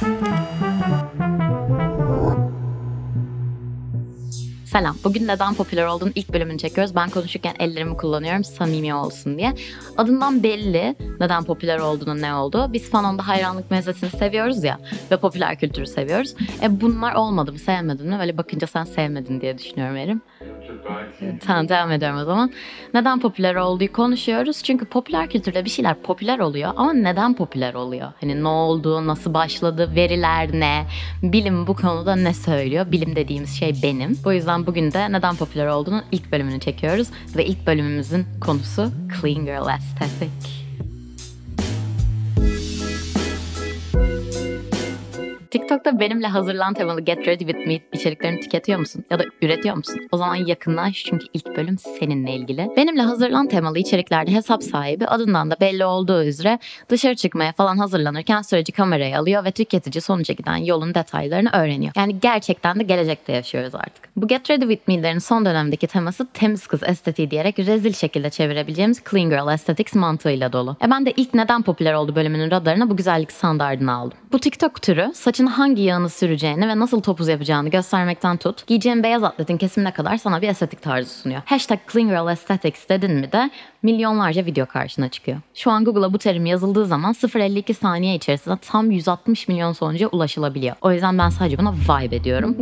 Bye. Selam. Bugün neden popüler olduğunu ilk bölümünü çekiyoruz. Ben konuşurken ellerimi kullanıyorum samimi olsun diye. Adından belli neden popüler olduğunu ne olduğu. Biz fanonda hayranlık meselesini seviyoruz ya ve popüler kültürü seviyoruz. E bunlar olmadı mı sevmedin mi? Böyle bakınca sen sevmedin diye düşünüyorum Erim. Tamam devam ediyorum o zaman. Neden popüler olduğu konuşuyoruz. Çünkü popüler kültürde bir şeyler popüler oluyor ama neden popüler oluyor? Hani ne oldu, nasıl başladı, veriler ne, bilim bu konuda ne söylüyor? Bilim dediğimiz şey benim. Bu yüzden bugün de neden popüler olduğunu ilk bölümünü çekiyoruz ve ilk bölümümüzün konusu Clean Girl Aesthetic. TikTok'ta benimle hazırlan temalı Get Ready With Me içeriklerini tüketiyor musun? Ya da üretiyor musun? O zaman yakınlaş çünkü ilk bölüm seninle ilgili. Benimle hazırlan temalı içeriklerde hesap sahibi adından da belli olduğu üzere dışarı çıkmaya falan hazırlanırken süreci kameraya alıyor ve tüketici sonuca giden yolun detaylarını öğreniyor. Yani gerçekten de gelecekte yaşıyoruz artık. Bu Get Ready With Me'lerin son dönemdeki teması temiz kız estetiği diyerek rezil şekilde çevirebileceğimiz Clean Girl Aesthetics mantığıyla dolu. E ben de ilk neden popüler oldu bölümünün radarına bu güzellik standartını aldım. Bu TikTok türü saçını hangi yağını süreceğini ve nasıl topuz yapacağını göstermekten tut, giyeceğin beyaz atletin kesimine kadar sana bir estetik tarzı sunuyor. Hashtag Clean Girl Aesthetics dedin mi de milyonlarca video karşına çıkıyor. Şu an Google'a bu terim yazıldığı zaman 0.52 saniye içerisinde tam 160 milyon sonuca ulaşılabiliyor. O yüzden ben sadece buna vibe ediyorum.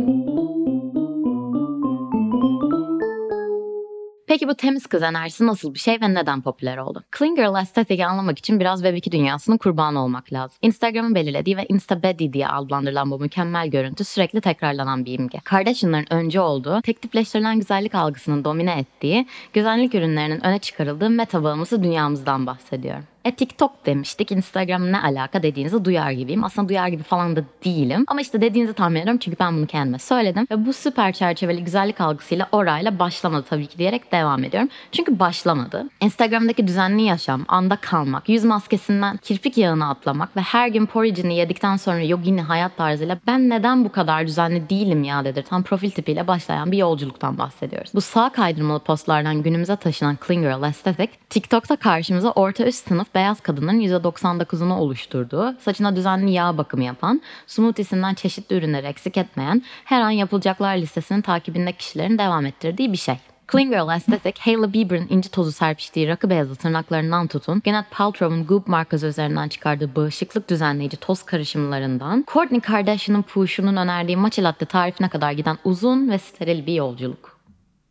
Peki bu temiz kız enerjisi nasıl bir şey ve neden popüler oldu? Clean Girl Aesthetic'i anlamak için biraz Web2 dünyasının kurbanı olmak lazım. Instagram'ın belirlediği ve Instabody diye adlandırılan bu mükemmel görüntü sürekli tekrarlanan bir imge. Kardashian'ların önce olduğu, tek tipleştirilen güzellik algısının domine ettiği, güzellik ürünlerinin öne çıkarıldığı meta bağımlısı dünyamızdan bahsediyorum. E TikTok demiştik. Instagram ne alaka dediğinizi duyar gibiyim. Aslında duyar gibi falan da değilim. Ama işte dediğinizi tahmin ediyorum çünkü ben bunu kendime söyledim. Ve bu süper çerçeveli güzellik algısıyla orayla başlamadı tabii ki diyerek devam ediyorum. Çünkü başlamadı. Instagram'daki düzenli yaşam, anda kalmak, yüz maskesinden kirpik yağını atlamak ve her gün porridge'ini yedikten sonra yogini hayat tarzıyla ben neden bu kadar düzenli değilim ya dedirten profil tipiyle başlayan bir yolculuktan bahsediyoruz. Bu sağ kaydırmalı postlardan günümüze taşınan Clean Girl Aesthetic, TikTok'ta karşımıza orta üst sınıf beyaz kadının %99'unu oluşturduğu, saçına düzenli yağ bakımı yapan, smoothiesinden çeşitli ürünleri eksik etmeyen, her an yapılacaklar listesinin takibinde kişilerin devam ettirdiği bir şey. Clean Girl Aesthetic, Hailey Bieber'ın inci tozu serpiştiği rakı beyazı tırnaklarından tutun, Gwyneth Paltrow'un Goop markası üzerinden çıkardığı bağışıklık düzenleyici toz karışımlarından, Kourtney Kardashian'ın puşunun önerdiği matcha latte tarifine kadar giden uzun ve steril bir yolculuk.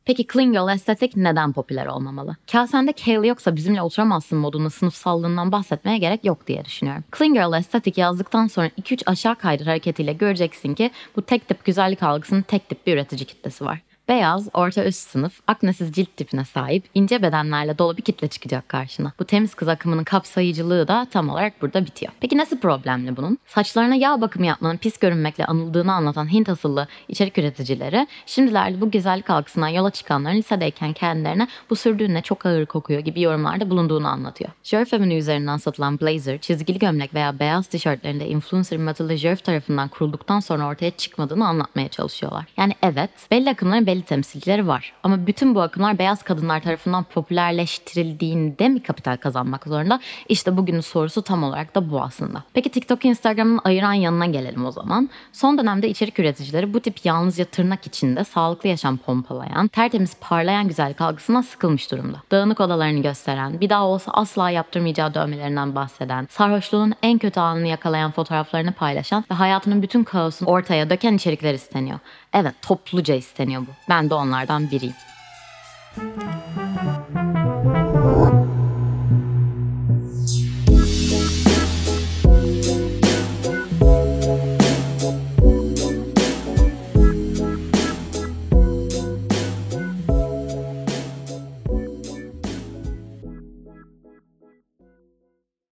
Peki Clean Girl Aesthetic neden popüler olmamalı? Kasende kale yoksa bizimle oturamazsın modunda sınıfsallığından bahsetmeye gerek yok diye düşünüyorum. Clean Girl Aesthetic yazdıktan sonra 2-3 aşağı kaydır hareketiyle göreceksin ki bu tek tip güzellik algısının tek tip bir üretici kitlesi var. Beyaz, orta üst sınıf, aknesiz cilt tipine sahip, ince bedenlerle dolu bir kitle çıkacak karşına. Bu temiz kız akımının kapsayıcılığı da tam olarak burada bitiyor. Peki nasıl problemli bunun? Saçlarına yağ bakımı yapmanın pis görünmekle anıldığını anlatan Hint asıllı içerik üreticileri, şimdilerde bu güzellik algısından yola çıkanların lisedeyken kendilerine bu sürdüğüne çok ağır kokuyor gibi yorumlarda bulunduğunu anlatıyor. Jerf Avenue üzerinden satılan blazer, çizgili gömlek veya beyaz tişörtlerinde influencer Matilda Jerf tarafından kurulduktan sonra ortaya çıkmadığını anlatmaya çalışıyorlar. Yani evet, belli akımların belli belli temsilcileri var. Ama bütün bu akımlar beyaz kadınlar tarafından popülerleştirildiğinde mi kapital kazanmak zorunda? İşte bugünün sorusu tam olarak da bu aslında. Peki TikTok Instagram'ın ayıran yanına gelelim o zaman. Son dönemde içerik üreticileri bu tip yalnızca tırnak içinde sağlıklı yaşam pompalayan, tertemiz parlayan güzellik algısına sıkılmış durumda. Dağınık odalarını gösteren, bir daha olsa asla yaptırmayacağı dövmelerinden bahseden, sarhoşluğun en kötü anını yakalayan fotoğraflarını paylaşan ve hayatının bütün kaosunu ortaya döken içerikler isteniyor. Evet topluca isteniyor bu. Ben de onlardan biriyim.